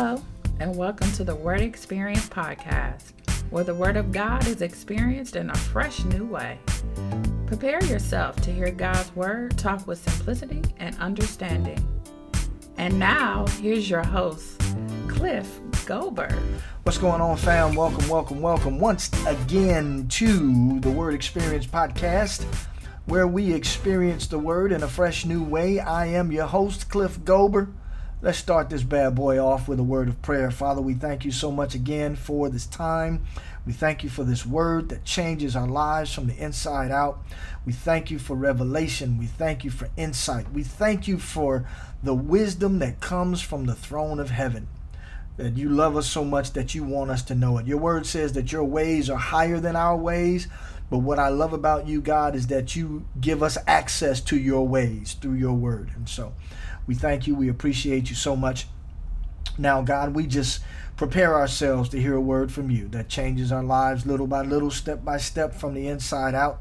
Hello, and welcome to the Word Experience Podcast, where the Word of God is experienced in a fresh new way. Prepare yourself to hear God's Word talk with simplicity and understanding. And now, here's your host, Cliff Gober. What's going on, fam? Welcome, welcome, welcome once again to the Word Experience Podcast, where we experience the Word in a fresh new way. I am your host, Cliff Gober. Let's start this bad boy off with a word of prayer. Father, we thank you so much again for this time. We thank you for this word that changes our lives from the inside out. We thank you for revelation. We thank you for insight. We thank you for the wisdom that comes from the throne of heaven that you love us so much that you want us to know it. Your word says that your ways are higher than our ways. But what I love about you, God, is that you give us access to your ways through your word. And so we thank you. We appreciate you so much. Now, God, we just prepare ourselves to hear a word from you that changes our lives little by little, step by step, from the inside out.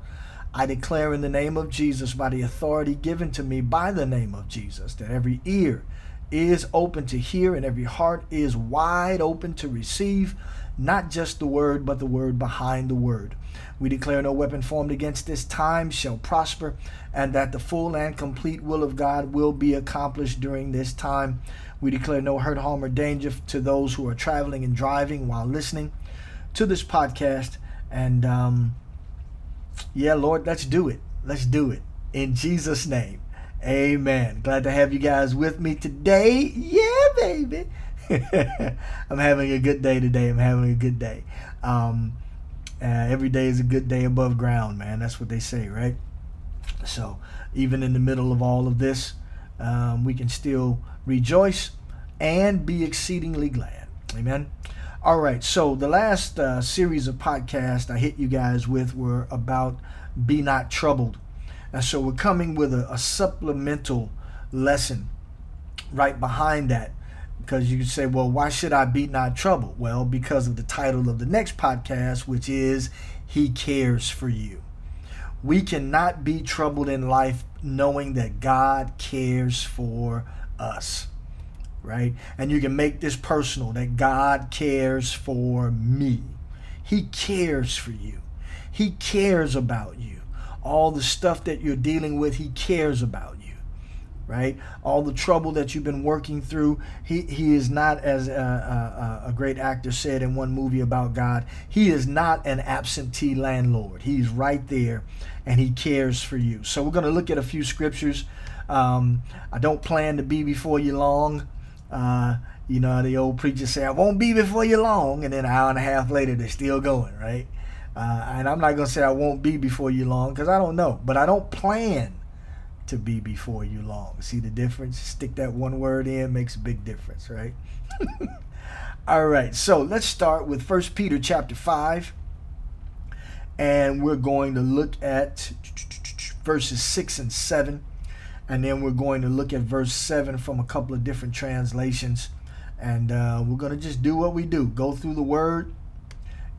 I declare in the name of Jesus, by the authority given to me by the name of Jesus, that every ear is open to hear and every heart is wide open to receive not just the word, but the word behind the word. We declare no weapon formed against this time shall prosper, and that the full and complete will of God will be accomplished during this time. We declare no hurt, harm, or danger to those who are traveling and driving while listening to this podcast. And um, yeah, Lord, let's do it. Let's do it. In Jesus' name. Amen. Glad to have you guys with me today. Yeah, baby. I'm having a good day today. I'm having a good day. Um, uh, every day is a good day above ground, man. That's what they say, right? So, even in the middle of all of this, um, we can still rejoice and be exceedingly glad. Amen. All right. So, the last uh, series of podcasts I hit you guys with were about be not troubled. And so, we're coming with a, a supplemental lesson right behind that because you can say, well, why should I be not troubled? Well, because of the title of the next podcast, which is He Cares for You. We cannot be troubled in life knowing that God cares for us, right? And you can make this personal that God cares for me. He cares for you, He cares about you. All the stuff that you're dealing with, He cares about right? All the trouble that you've been working through. He, he is not, as a, a, a, great actor said in one movie about God, he is not an absentee landlord. He's right there and he cares for you. So we're going to look at a few scriptures. Um, I don't plan to be before you long. Uh, you know, the old preacher say, I won't be before you long. And then an hour and a half later, they're still going, right? Uh, and I'm not going to say I won't be before you long because I don't know. But I don't plan to be before you long. See the difference? Stick that one word in makes a big difference, right? All right. So, let's start with First Peter chapter 5 and we're going to look at verses 6 and 7 and then we're going to look at verse 7 from a couple of different translations and uh, we're going to just do what we do go through the word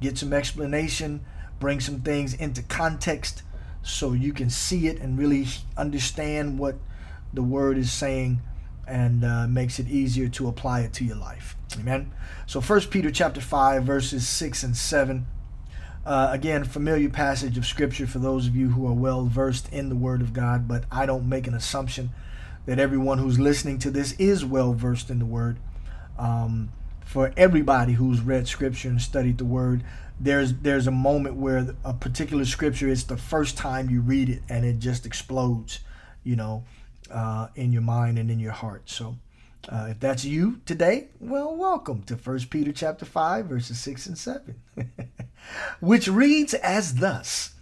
get some explanation bring some things into context so you can see it and really understand what the word is saying and uh, makes it easier to apply it to your life. Amen? So first peter chapter 5 verses 6 and 7 uh, again familiar passage of scripture for those of you who are well versed in the word of god but i don't make an assumption that everyone who's listening to this is well versed in the word. Um, for everybody who's read scripture and studied the word there's there's a moment where a particular scripture is the first time you read it and it just explodes you know uh, in your mind and in your heart. So uh, if that's you today well welcome to First peter chapter 5 verses 6 and 7 which reads as thus.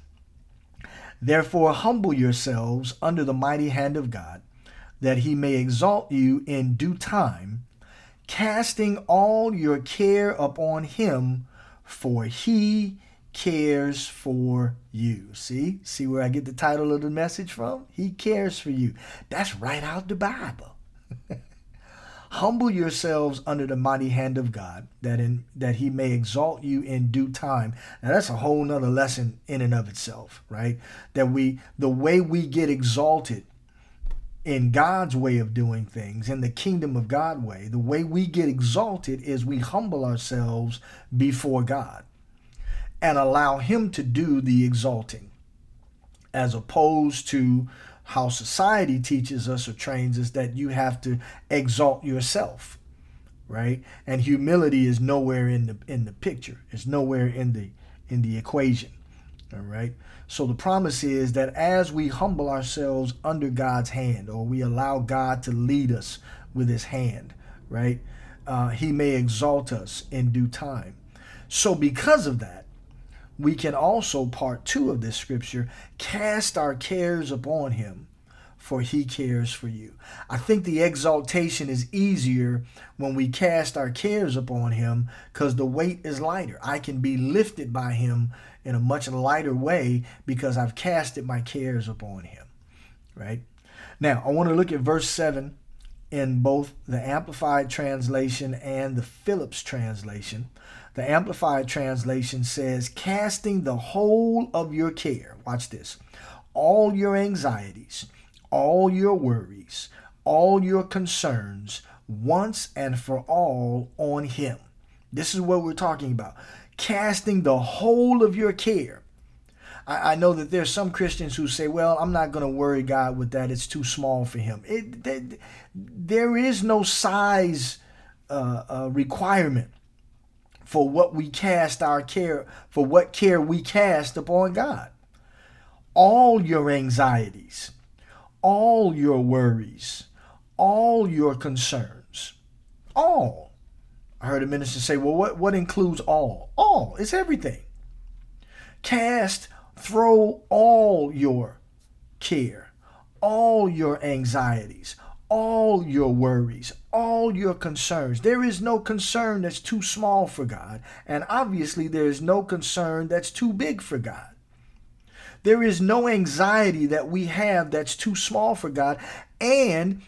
Therefore humble yourselves under the mighty hand of god that he may exalt you in due time casting all your care upon him for he cares for you. See? See where I get the title of the message from? He cares for you. That's right out the Bible. Humble yourselves under the mighty hand of God, that in that he may exalt you in due time. Now that's a whole nother lesson in and of itself, right? That we the way we get exalted in God's way of doing things, in the kingdom of God way, the way we get exalted is we humble ourselves before God and allow Him to do the exalting, as opposed to how society teaches us or trains us that you have to exalt yourself, right? And humility is nowhere in the in the picture. It's nowhere in the in the equation. All right. So the promise is that as we humble ourselves under God's hand, or we allow God to lead us with His hand, right, uh, He may exalt us in due time. So because of that, we can also, part two of this scripture, cast our cares upon Him, for He cares for you. I think the exaltation is easier when we cast our cares upon Him because the weight is lighter. I can be lifted by Him in a much lighter way because I've casted my cares upon him. Right? Now, I want to look at verse 7 in both the Amplified translation and the Phillips translation. The Amplified translation says, casting the whole of your care, watch this, all your anxieties, all your worries, all your concerns, once and for all on Him. This is what we're talking about casting the whole of your care. I, I know that there's some Christians who say, well, I'm not going to worry God with that. It's too small for him. It, there is no size uh, uh, requirement for what we cast our care, for what care we cast upon God. All your anxieties, all your worries, all your concerns, all I heard a minister say, well, what, what includes all? All. It's everything. Cast, throw all your care, all your anxieties, all your worries, all your concerns. There is no concern that's too small for God. And obviously, there is no concern that's too big for God. There is no anxiety that we have that's too small for God. And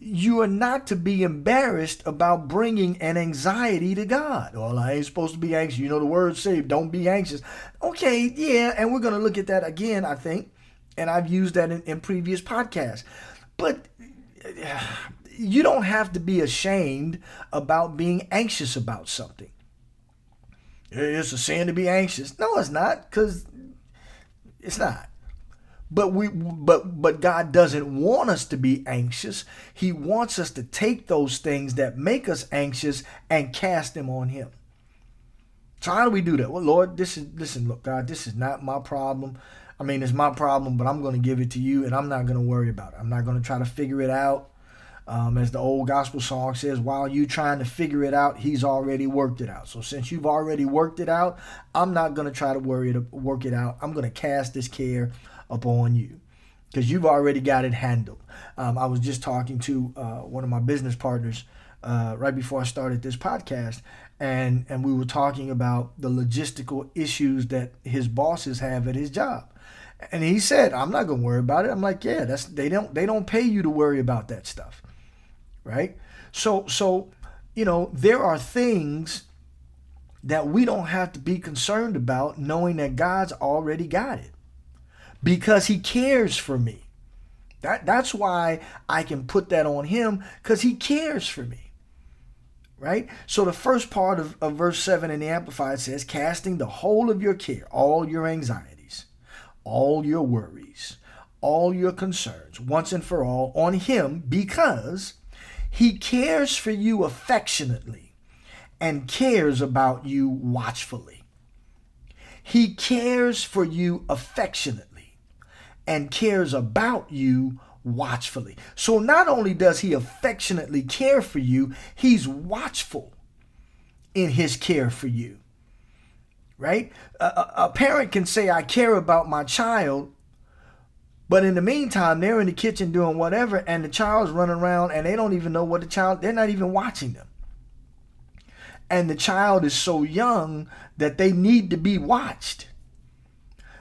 you are not to be embarrassed about bringing an anxiety to God. Well, I ain't supposed to be anxious. You know, the word says, don't be anxious. Okay, yeah, and we're going to look at that again, I think. And I've used that in, in previous podcasts. But you don't have to be ashamed about being anxious about something. It's a sin to be anxious. No, it's not, because it's not. But we but but God doesn't want us to be anxious. He wants us to take those things that make us anxious and cast them on him. So how do we do that? Well, Lord, this is listen, look, God, this is not my problem. I mean, it's my problem, but I'm going to give it to you, and I'm not going to worry about it. I'm not going to try to figure it out. Um, as the old gospel song says, while you trying to figure it out, he's already worked it out. So since you've already worked it out, I'm not going to try to worry to work it out. I'm going to cast this care upon you because you've already got it handled. Um, I was just talking to uh, one of my business partners uh, right before I started this podcast, and and we were talking about the logistical issues that his bosses have at his job. And he said, "I'm not going to worry about it." I'm like, "Yeah, that's they don't they don't pay you to worry about that stuff, right?" So so you know there are things that we don't have to be concerned about, knowing that God's already got it because he cares for me. That, that's why I can put that on him because he cares for me. Right? So the first part of, of verse 7 in the Amplified says, casting the whole of your care, all your anxieties, all your worries, all your concerns, once and for all, on him because he cares for you affectionately and cares about you watchfully. He cares for you affectionately and cares about you watchfully. So not only does he affectionately care for you, he's watchful in his care for you. Right? A, a, parent can say, I care about my child, but in the meantime, they're in the kitchen doing whatever, and the child's running around and they don't even know what the child, they're not even watching them. And the child is so young that they need to be watched.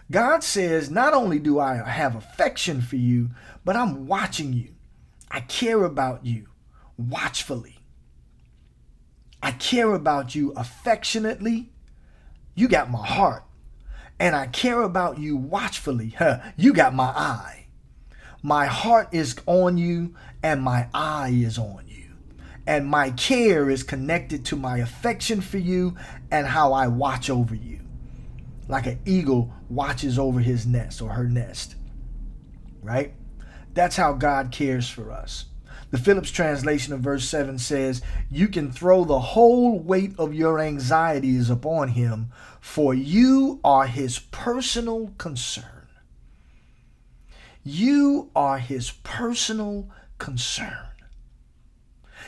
God says, not only do I have affection for you, but I'm watching you. I care about you watchfully. I care about you affectionately. You got my heart. And I care about you watchfully. Huh, you got my eye. My heart is on you and my eye is on you. And my care is connected to my affection for you and how I watch over you. Like an eagle watches over his nest or her nest. Right? That's how God cares for us. The Phillips translation of verse 7 says, You can throw the whole weight of your anxieties upon him, for you are his personal concern. You are his personal concern.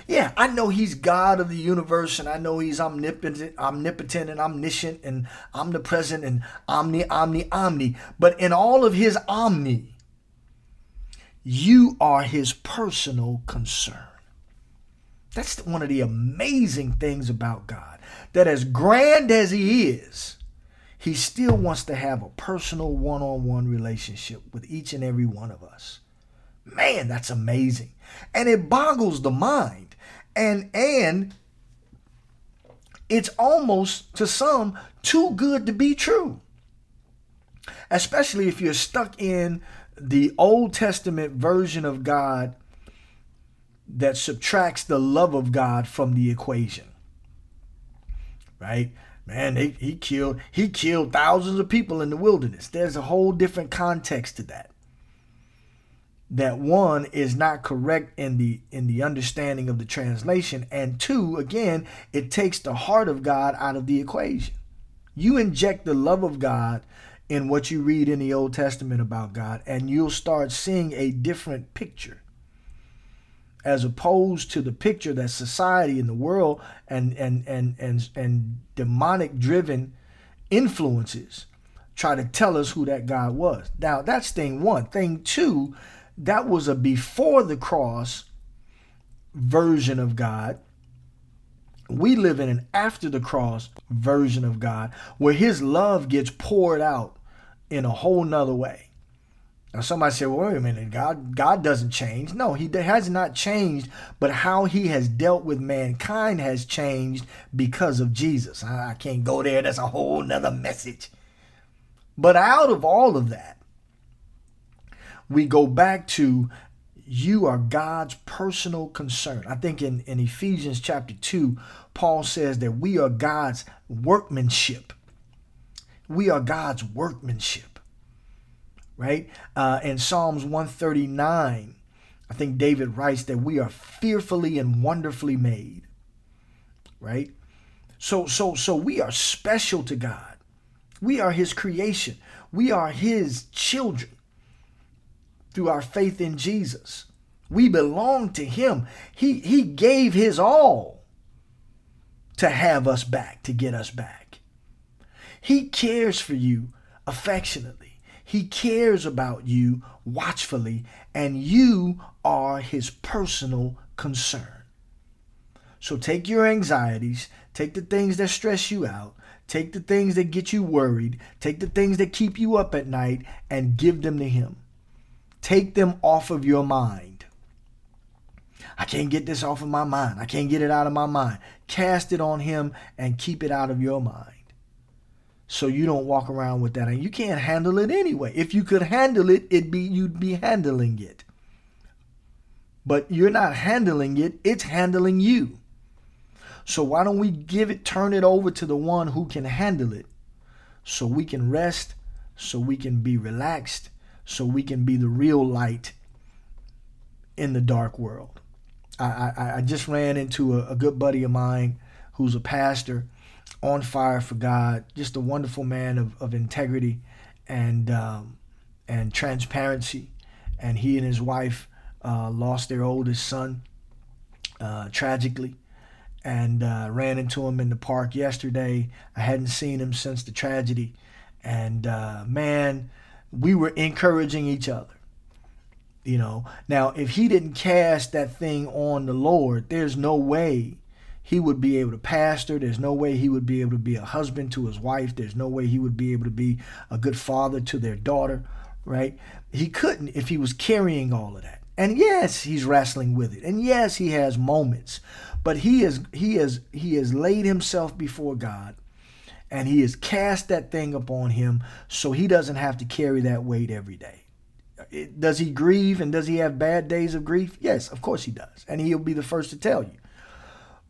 Yeah, I know he's God of the universe, and I know he's omnipotent, omnipotent and omniscient and omnipresent and omni, omni, omni. But in all of his omni, you are his personal concern. That's one of the amazing things about God. That as grand as he is, he still wants to have a personal one on one relationship with each and every one of us. Man, that's amazing. And it boggles the mind. And and it's almost to some too good to be true. Especially if you're stuck in the Old Testament version of God that subtracts the love of God from the equation. Right? Man, he killed he killed thousands of people in the wilderness. There's a whole different context to that. That one is not correct in the in the understanding of the translation and two, again, it takes the heart of God out of the equation. You inject the love of God in what you read in the Old Testament about God, and you'll start seeing a different picture as opposed to the picture that society and the world and and and and, and demonic driven influences try to tell us who that God was. Now that's thing one. Thing two, that was a before the cross version of God. We live in an after the cross version of God where his love gets poured out in a whole nother way. Now somebody said, well, wait a minute, God, God doesn't change. No, he has not changed, but how he has dealt with mankind has changed because of Jesus. I, can't go there. That's a whole nother message. But out of all of that, we go back to you are God's personal concern. I think in, in Ephesians chapter 2, Paul says that we are God's workmanship. We are God's workmanship, right? Uh, in Psalms 139, I think David writes that we are fearfully and wonderfully made, right? So, so, so we are special to God. We are His creation. We are His children through our faith in Jesus. We belong to Him. He, he gave His all to have us back, to get us back. He cares for you affectionately. He cares about you watchfully, and you are his personal concern. So take your anxieties, take the things that stress you out, take the things that get you worried, take the things that keep you up at night, and give them to him. Take them off of your mind. I can't get this off of my mind. I can't get it out of my mind. Cast it on him and keep it out of your mind so you don't walk around with that and you can't handle it anyway. If you could handle it it'd be you'd be handling it. But you're not handling it it's handling you. So why don't we give it turn it over to the one who can handle it so we can rest so we can be relaxed so we can be the real light in the dark world. I i, I just ran into a, a good buddy of mine who's a pastor on fire for God, just a wonderful man of, of integrity and um, and transparency. And he and his wife uh, lost their oldest son uh, tragically, and uh, ran into him in the park yesterday. I hadn't seen him since the tragedy, and uh, man, we were encouraging each other. You know, now if he didn't cast that thing on the Lord, there's no way he would be able to pastor. There's no way he would be able to be a husband to his wife. There's no way he would be able to be a good father to their daughter, right? He couldn't if he was carrying all of that. And yes, he's wrestling with it. And yes, he has moments. But he is he is he has laid himself before God and he has cast that thing upon him so he doesn't have to carry that weight every day. does he grieve and does he have bad days of grief? Yes, of course he does. And he'll be the first to tell you.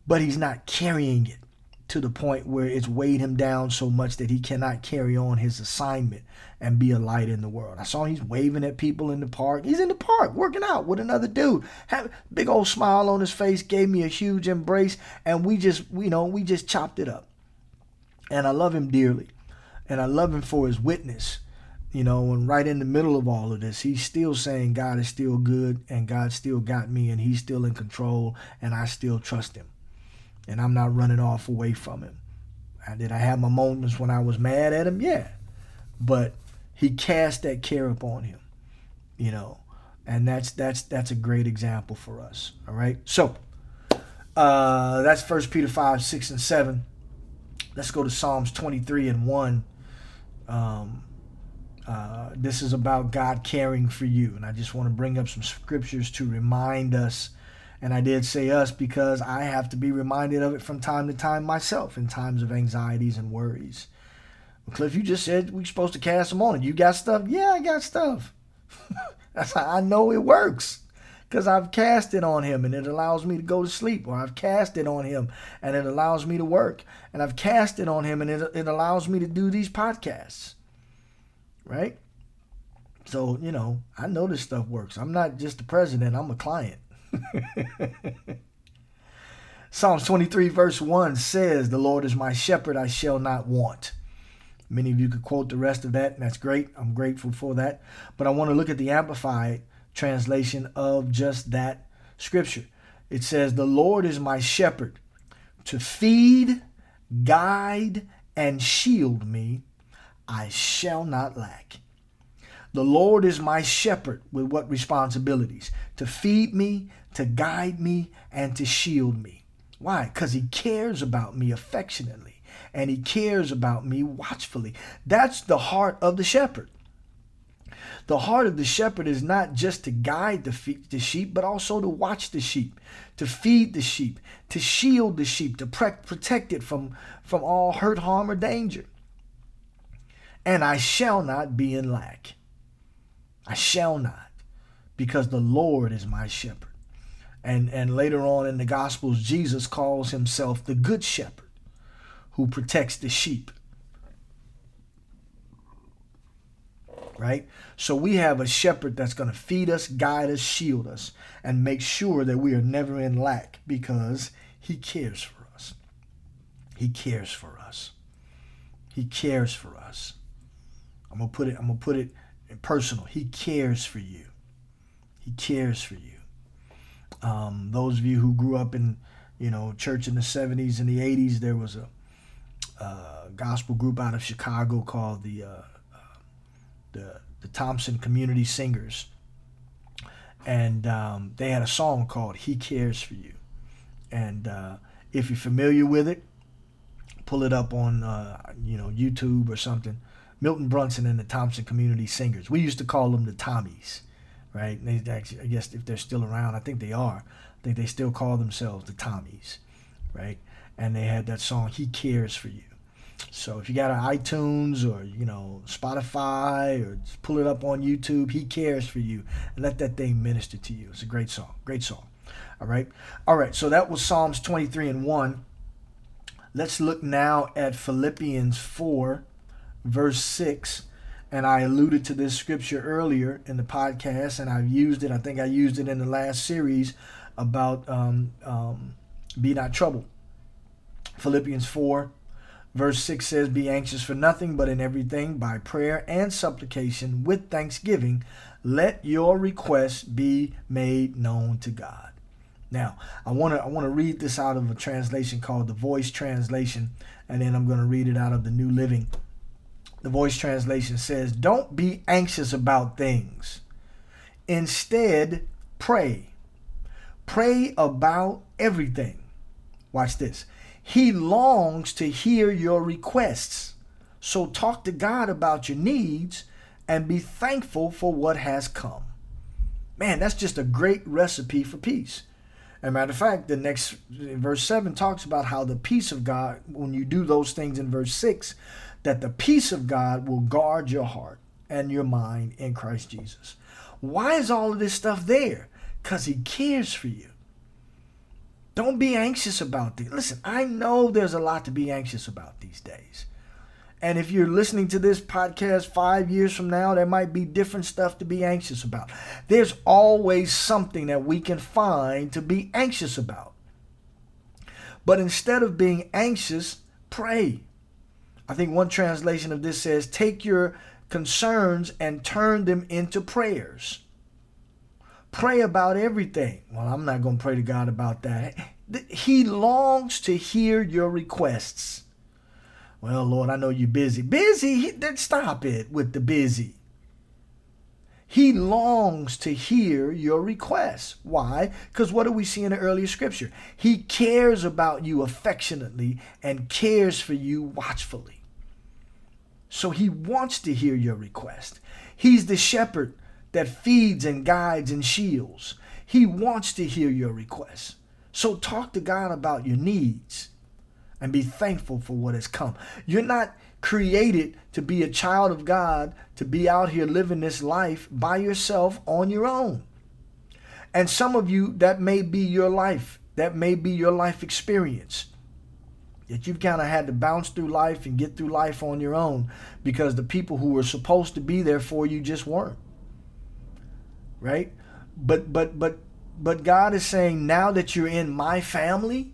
But he's not carrying it to the point where it's weighed him down so much that he cannot carry on his assignment and be a light in the world. I saw he's waving at people in the park. He's in the park working out with another dude. Had big old smile on his face, gave me a huge embrace, and we just, you know, we just chopped it up. And I love him dearly. And I love him for his witness. You know, and right in the middle of all of this, he's still saying God is still good and God still got me and he's still in control and I still trust him and I'm not running off away from him. Did I have my moments when I was mad at him? Yeah. But he cast that care upon him, you know. And that's that's that's a great example for us. All right. So uh that's first Peter 5, 6, and 7. Let's go to Psalms 23 and 1. Um uh, this is about God caring for you. And I just want to bring up some scriptures to remind us and I did say us because I have to be reminded of it from time to time myself in times of anxieties and worries. Well, Cliff, you just said we're supposed to cast them on. You got stuff? Yeah, I got stuff. That's how I know it works. Because I've cast it on him and it allows me to go to sleep. Or I've cast it on him and it allows me to work. And I've cast it on him and it, it allows me to do these podcasts. Right? So, you know, I know this stuff works. I'm not just the president, I'm a client. Psalms 23, verse 1 says, The Lord is my shepherd, I shall not want. Many of you could quote the rest of that, and that's great. I'm grateful for that. But I want to look at the Amplified translation of just that scripture. It says, The Lord is my shepherd to feed, guide, and shield me. I shall not lack. The Lord is my shepherd with what responsibilities? To feed me, to guide me, and to shield me. Why? Because he cares about me affectionately and he cares about me watchfully. That's the heart of the shepherd. The heart of the shepherd is not just to guide the, the sheep, but also to watch the sheep, to feed the sheep, to shield the sheep, to protect it from, from all hurt, harm, or danger. And I shall not be in lack. I shall not, because the Lord is my shepherd. And, and later on in the Gospels, Jesus calls himself the Good Shepherd who protects the sheep. Right? So we have a shepherd that's going to feed us, guide us, shield us, and make sure that we are never in lack because he cares for us. He cares for us. He cares for us. I'm gonna put it, I'm gonna put it personal. He cares for you. He cares for you. Um, those of you who grew up in, you know, church in the 70s and the 80s, there was a, gospel group out of Chicago called the uh, uh, the the Thompson Community Singers, and um, they had a song called "He Cares for You," and uh, if you're familiar with it, pull it up on uh, you know YouTube or something. Milton Brunson and the Thompson Community Singers. We used to call them the Tommies, right? They actually, I guess if they're still around, I think they are. I think they still call themselves the Tommies, right? And they had that song "He Cares for You." So if you got an iTunes or you know Spotify or just pull it up on YouTube, He cares for you and let that thing minister to you. It's a great song, great song. All right, all right. So that was Psalms 23 and one. Let's look now at Philippians 4 verse 6. And I alluded to this scripture earlier in the podcast, and I've used it. I think I used it in the last series about um, um, be not troubled. Philippians 4, verse 6 says, Be anxious for nothing, but in everything, by prayer and supplication, with thanksgiving, let your requests be made known to God. Now, I want to I want to read this out of a translation called the Voice Translation, and then I'm going to read it out of the New Living the voice translation says, Don't be anxious about things. Instead, pray. Pray about everything. Watch this. He longs to hear your requests. So talk to God about your needs and be thankful for what has come. Man, that's just a great recipe for peace. As a matter of fact, the next verse 7 talks about how the peace of God, when you do those things in verse 6, that the peace of God will guard your heart and your mind in Christ Jesus. Why is all of this stuff there? Because He cares for you. Don't be anxious about this. Listen, I know there's a lot to be anxious about these days. And if you're listening to this podcast five years from now, there might be different stuff to be anxious about. There's always something that we can find to be anxious about. But instead of being anxious, pray. I think one translation of this says, take your concerns and turn them into prayers. Pray about everything. Well, I'm not going to pray to God about that. He longs to hear your requests. Well, Lord, I know you're busy. Busy? Then stop it with the busy. He longs to hear your requests. Why? Because what do we see in the earlier scripture? He cares about you affectionately and cares for you watchfully. So he wants to hear your request. He's the shepherd that feeds and guides and shields. He wants to hear your requests. So talk to God about your needs and be thankful for what has come. You're not created to be a child of God, to be out here living this life by yourself on your own. And some of you, that may be your life. That may be your life experience. That you've kind of had to bounce through life and get through life on your own because the people who were supposed to be there for you just weren't. Right? But but but but God is saying now that you're in my family,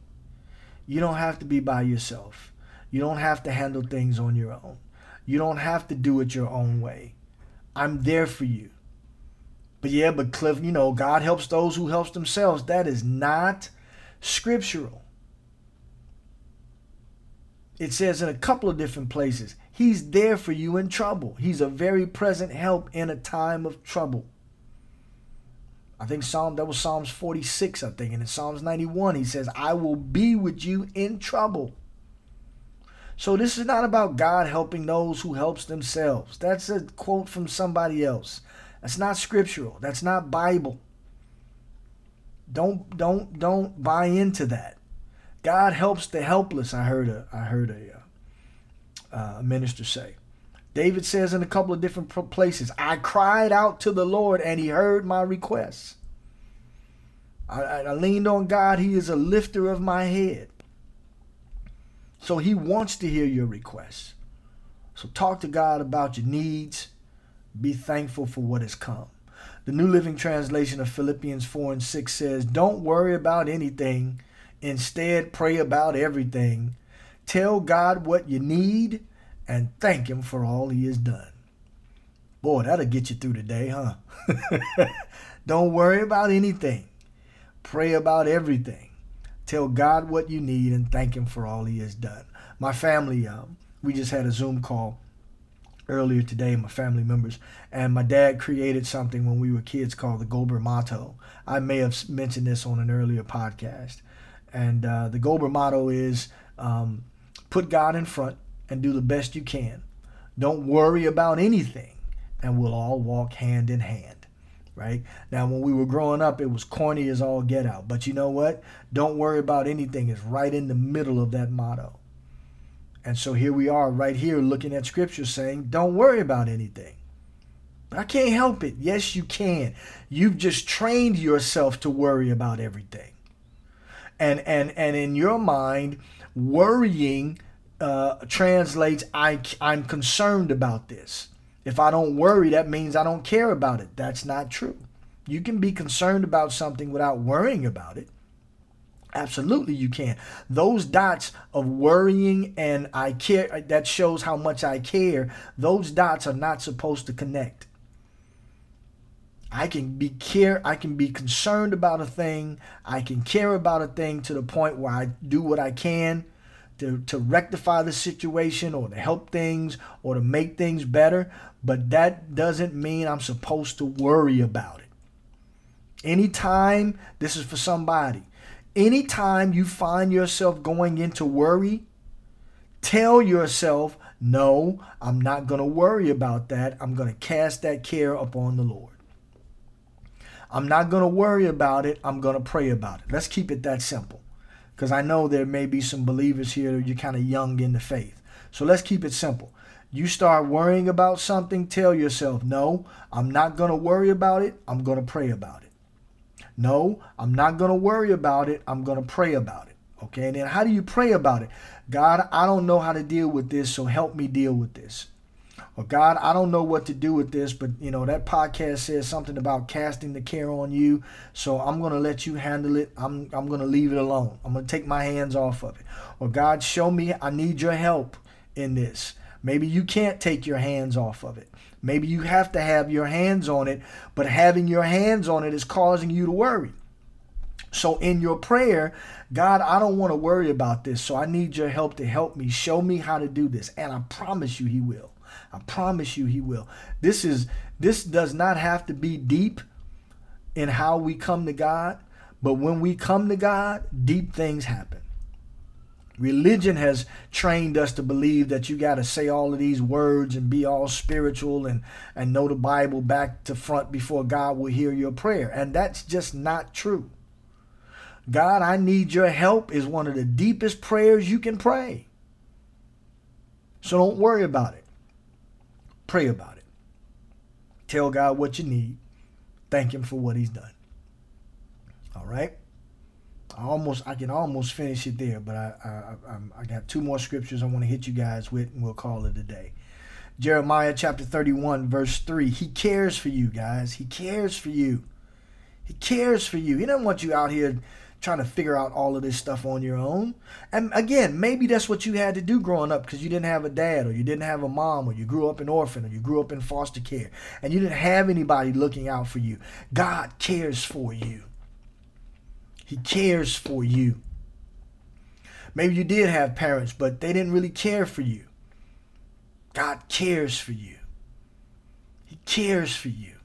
you don't have to be by yourself. You don't have to handle things on your own. You don't have to do it your own way. I'm there for you. But yeah, but Cliff, you know, God helps those who helps themselves. That is not scriptural. It says in a couple of different places, He's there for you in trouble. He's a very present help in a time of trouble. I think Psalm that was Psalms 46, I think, and in Psalms 91, he says, I will be with you in trouble. So this is not about God helping those who helps themselves. That's a quote from somebody else. That's not scriptural. That's not Bible. Don't don't don't buy into that. God helps the helpless. I heard a I heard a, uh, a minister say. David says in a couple of different places, I cried out to the Lord and he heard my requests. I, I leaned on God. He is a lifter of my head. So he wants to hear your requests. So talk to God about your needs. Be thankful for what has come. The New Living Translation of Philippians 4 and 6 says, Don't worry about anything. Instead, pray about everything. Tell God what you need and thank Him for all He has done. Boy, that'll get you through the day, huh? Don't worry about anything. Pray about everything. Tell God what you need and thank Him for all He has done. My family, um, we just had a Zoom call earlier today, my family members, and my dad created something when we were kids called the Gober motto. I may have mentioned this on an earlier podcast. And uh, the Gober motto is um, put God in front and do the best you can. Don't worry about anything, and we'll all walk hand in hand right? Now, when we were growing up, it was corny as all get out. But you know what? Don't worry about anything. It's right in the middle of that motto. And so here we are, right here, looking at scripture saying, don't worry about anything. I can't help it. Yes, you can. You've just trained yourself to worry about everything. And and and in your mind, worrying uh, translates I I'm concerned about this. If I don't worry, that means I don't care about it. That's not true. You can be concerned about something without worrying about it. Absolutely, you can. Those dots of worrying and I care, that shows how much I care. Those dots are not supposed to connect. I can be care I can be concerned about a thing. I can care about a thing to the point where I do what I can to, to rectify the situation or to help things or to make things better, but that doesn't mean I'm supposed to worry about it. Anytime, this is for somebody, anytime you find yourself going into worry, tell yourself, no, I'm not going to worry about that. I'm going to cast that care upon the Lord. I'm not going to worry about it. I'm going to pray about it. Let's keep it that simple because I know there may be some believers here, you're kind of young in the faith. So let's keep it simple. You start worrying about something, tell yourself, no, I'm not going to worry about it. I'm going to pray about it. No, I'm not going to worry about it. I'm going to pray about it. Okay, and then how do you pray about it? God, I don't know how to deal with this, so help me deal with this. Or God, I don't know what to do with this, but you know, that podcast says something about casting the care on you. So I'm going to let you handle it. I'm, I'm going to leave it alone. I'm going to take my hands off of it. Or God, show me I need your help in this. Maybe you can't take your hands off of it. Maybe you have to have your hands on it, but having your hands on it is causing you to worry. So in your prayer, God, I don't want to worry about this. So I need your help to help me. Show me how to do this. And I promise you he will. I promise you he will. This is this does not have to be deep in how we come to God, but when we come to God, deep things happen. Religion has trained us to believe that you got to say all of these words and be all spiritual and, and know the Bible back to front before God will hear your prayer. And that's just not true. God, I need your help is one of the deepest prayers you can pray. So don't worry about it. Pray about it. Tell God what you need. Thank Him for what He's done. All right? I almost I can almost finish it there, but I I, I, I got two more scriptures I want to hit you guys with, and we'll call it a day. Jeremiah chapter 31, verse 3. He cares for you, guys. He cares for you. He cares for you. He doesn't want you out here trying to figure out all of this stuff on your own. And again, maybe that's what you had to do growing up because you didn't have a dad or you didn't have a mom or you grew up an orphan or you grew up in foster care and you didn't have anybody looking out for you. God cares for you. He cares for you. Maybe you did have parents, but they didn't really care for you. God cares for you. He cares for you.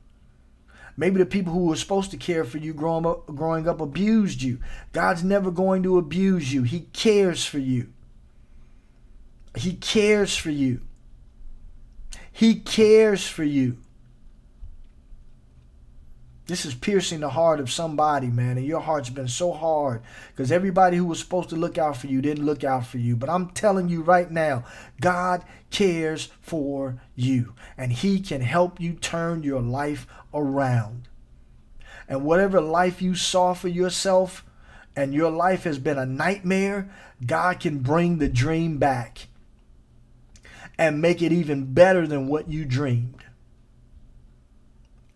Maybe the people who were supposed to care for you growing up, growing up abused you. God's never going to abuse you. He cares for you. He cares for you. He cares for you. This is piercing the heart of somebody, man, and your heart's been so hard because everybody who was supposed to look out for you didn't look out for you. But I'm telling you right now, God cares for you, and He can help you turn your life around. And whatever life you saw for yourself and your life has been a nightmare, God can bring the dream back and make it even better than what you dreamed.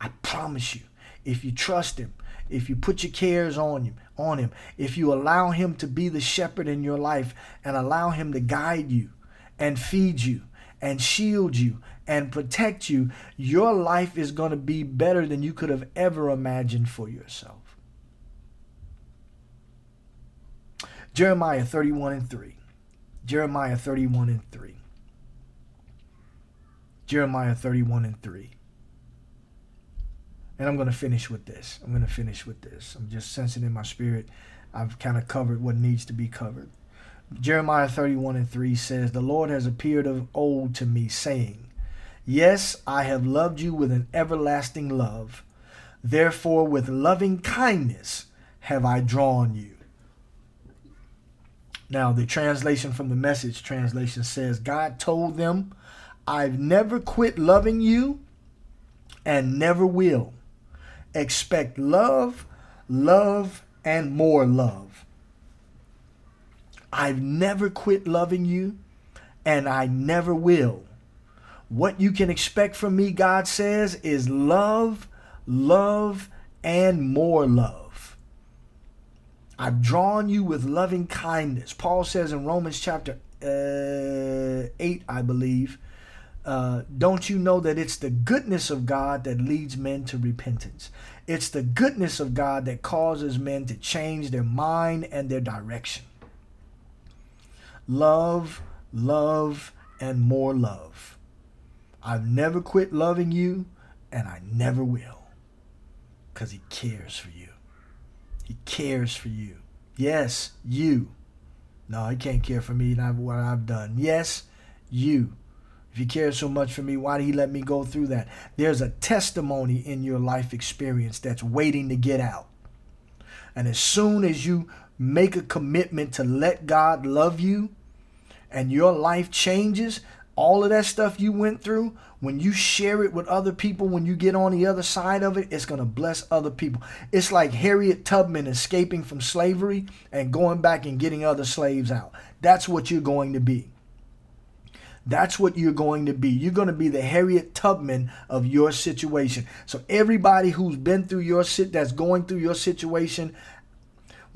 I promise you if you trust him, if you put your cares on him, on him, if you allow him to be the shepherd in your life and allow him to guide you and feed you and shield you and protect you, your life is going to be better than you could have ever imagined for yourself. Jeremiah 31 and 3. Jeremiah 31 and 3. Jeremiah 31 and 3. And I'm going to finish with this. I'm going to finish with this. I'm just sensing in my spirit. I've kind of covered what needs to be covered. Jeremiah 31 and 3 says, The Lord has appeared of old to me, saying, Yes, I have loved you with an everlasting love. Therefore, with loving kindness have I drawn you. Now, the translation from the message translation says, God told them, I've never quit loving you and never will expect love, love, and more love. I've never quit loving you, and I never will. What you can expect from me, God says, is love, love, and more love. I've drawn you with loving kindness. Paul says in Romans chapter uh, 8, I believe, uh, don't you know that it's the goodness of God that leads men to repentance? It's the goodness of God that causes men to change their mind and their direction. Love, love, and more love. I've never quit loving you, and I never will. Because He cares for you. He cares for you. Yes, you. No, He can't care for me and what I've done. Yes, you. If he cares so much for me, why did he let me go through that? There's a testimony in your life experience that's waiting to get out. And as soon as you make a commitment to let God love you and your life changes, all of that stuff you went through, when you share it with other people, when you get on the other side of it, it's going to bless other people. It's like Harriet Tubman escaping from slavery and going back and getting other slaves out. That's what you're going to be. That's what you're going to be. You're going to be the Harriet Tubman of your situation. So everybody who's been through your sit that's going through your situation,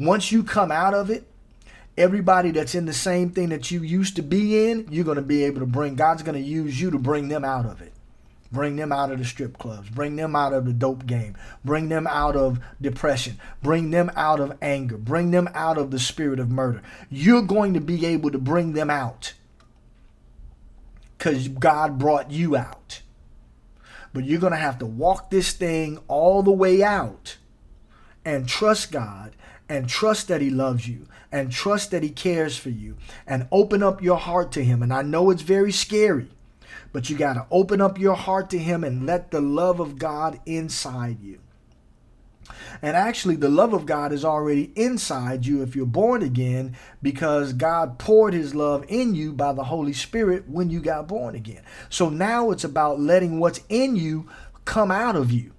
once you come out of it, everybody that's in the same thing that you used to be in, you're going to be able to bring God's going to use you to bring them out of it. Bring them out of the strip clubs. Bring them out of the dope game. Bring them out of depression. Bring them out of anger. Bring them out of the spirit of murder. You're going to be able to bring them out because God brought you out. But you're going to have to walk this thing all the way out and trust God and trust that He loves you and trust that He cares for you and open up your heart to Him. And I know it's very scary, but you got to open up your heart to Him and let the love of God inside you. And actually, the love of God is already inside you if you're born again because God poured his love in you by the Holy Spirit when you got born again. So now it's about letting what's in you come out of you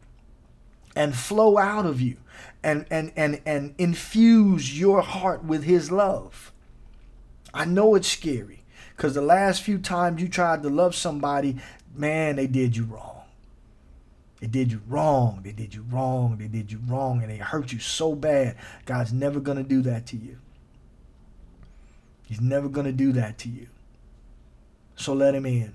and flow out of you and, and, and, and infuse your heart with his love. I know it's scary because the last few times you tried to love somebody, man, they did you wrong. They did you wrong. They did you wrong. They did you wrong. And they hurt you so bad. God's never going to do that to you. He's never going to do that to you. So let him in.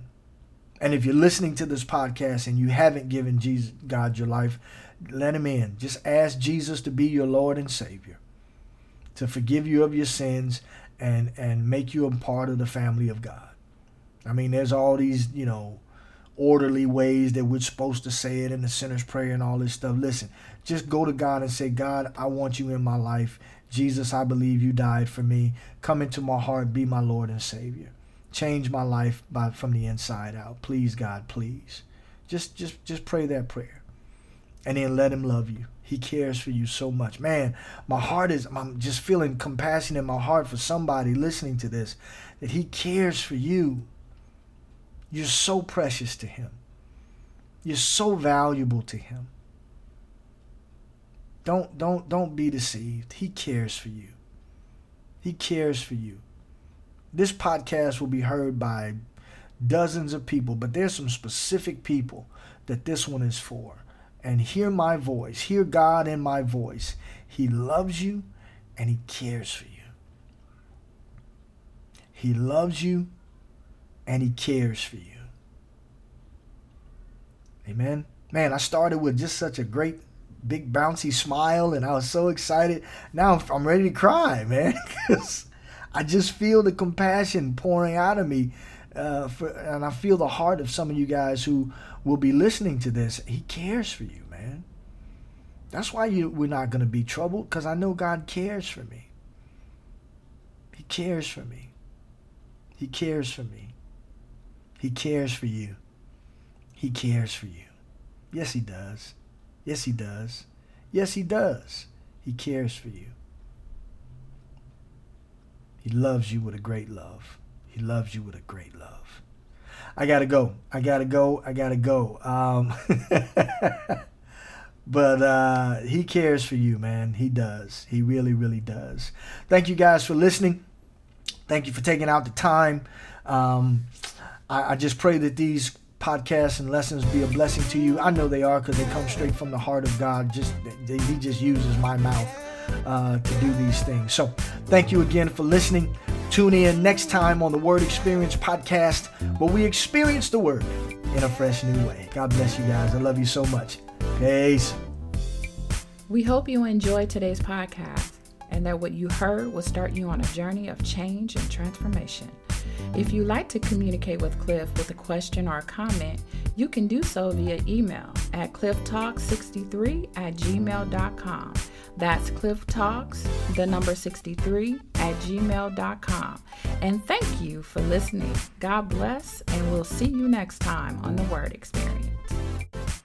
And if you're listening to this podcast and you haven't given Jesus God your life, let him in. Just ask Jesus to be your Lord and Savior, to forgive you of your sins and and make you a part of the family of God. I mean, there's all these, you know, orderly ways that we're supposed to say it in the sinner's prayer and all this stuff. Listen, just go to God and say, God, I want you in my life. Jesus, I believe you died for me. Come into my heart, be my Lord and Savior. Change my life by from the inside out. Please, God, please. Just just just pray that prayer. And then let him love you. He cares for you so much. Man, my heart is I'm just feeling compassion in my heart for somebody listening to this that he cares for you. You're so precious to Him. You're so valuable to Him. Don't don't don't be deceived. He cares for you. He cares for you. This podcast will be heard by dozens of people, but there's some specific people that this one is for. And hear my voice. Hear God in my voice. He loves you and he cares for you. He loves you and he cares for you. Amen. Man, I started with just such a great big bouncy smile and I was so excited. Now I'm ready to cry, man, because I just feel the compassion pouring out of me. Uh, for, and I feel the heart of some of you guys who will be listening to this. He cares for you, man. That's why you, we're not going to be troubled because I know God cares for me. He cares for me. He cares for me. He cares for you. He cares for you. Yes, He does. Yes, He does. Yes, He does. He cares for you. He loves you with a great love. He loves you with a great love. I gotta go. I gotta go. I gotta go. Um, but uh, he cares for you, man. He does. He really, really does. Thank you guys for listening. Thank you for taking out the time. Um, I, I just pray that these podcasts and lessons be a blessing to you. I know they are because they come straight from the heart of God. Just they, He just uses my mouth uh, to do these things. So thank you again for listening. Tune in next time on the Word Experience podcast where we experience the Word in a fresh new way. God bless you guys. I love you so much. Peace. We hope you enjoyed today's podcast and that what you heard will start you on a journey of change and transformation. If you'd like to communicate with Cliff with a question or a comment, you can do so via email at clifftalk63 at gmail.com. That's clifftalks, the number 63 at gmail.com. And thank you for listening. God bless, and we'll see you next time on the Word Experience.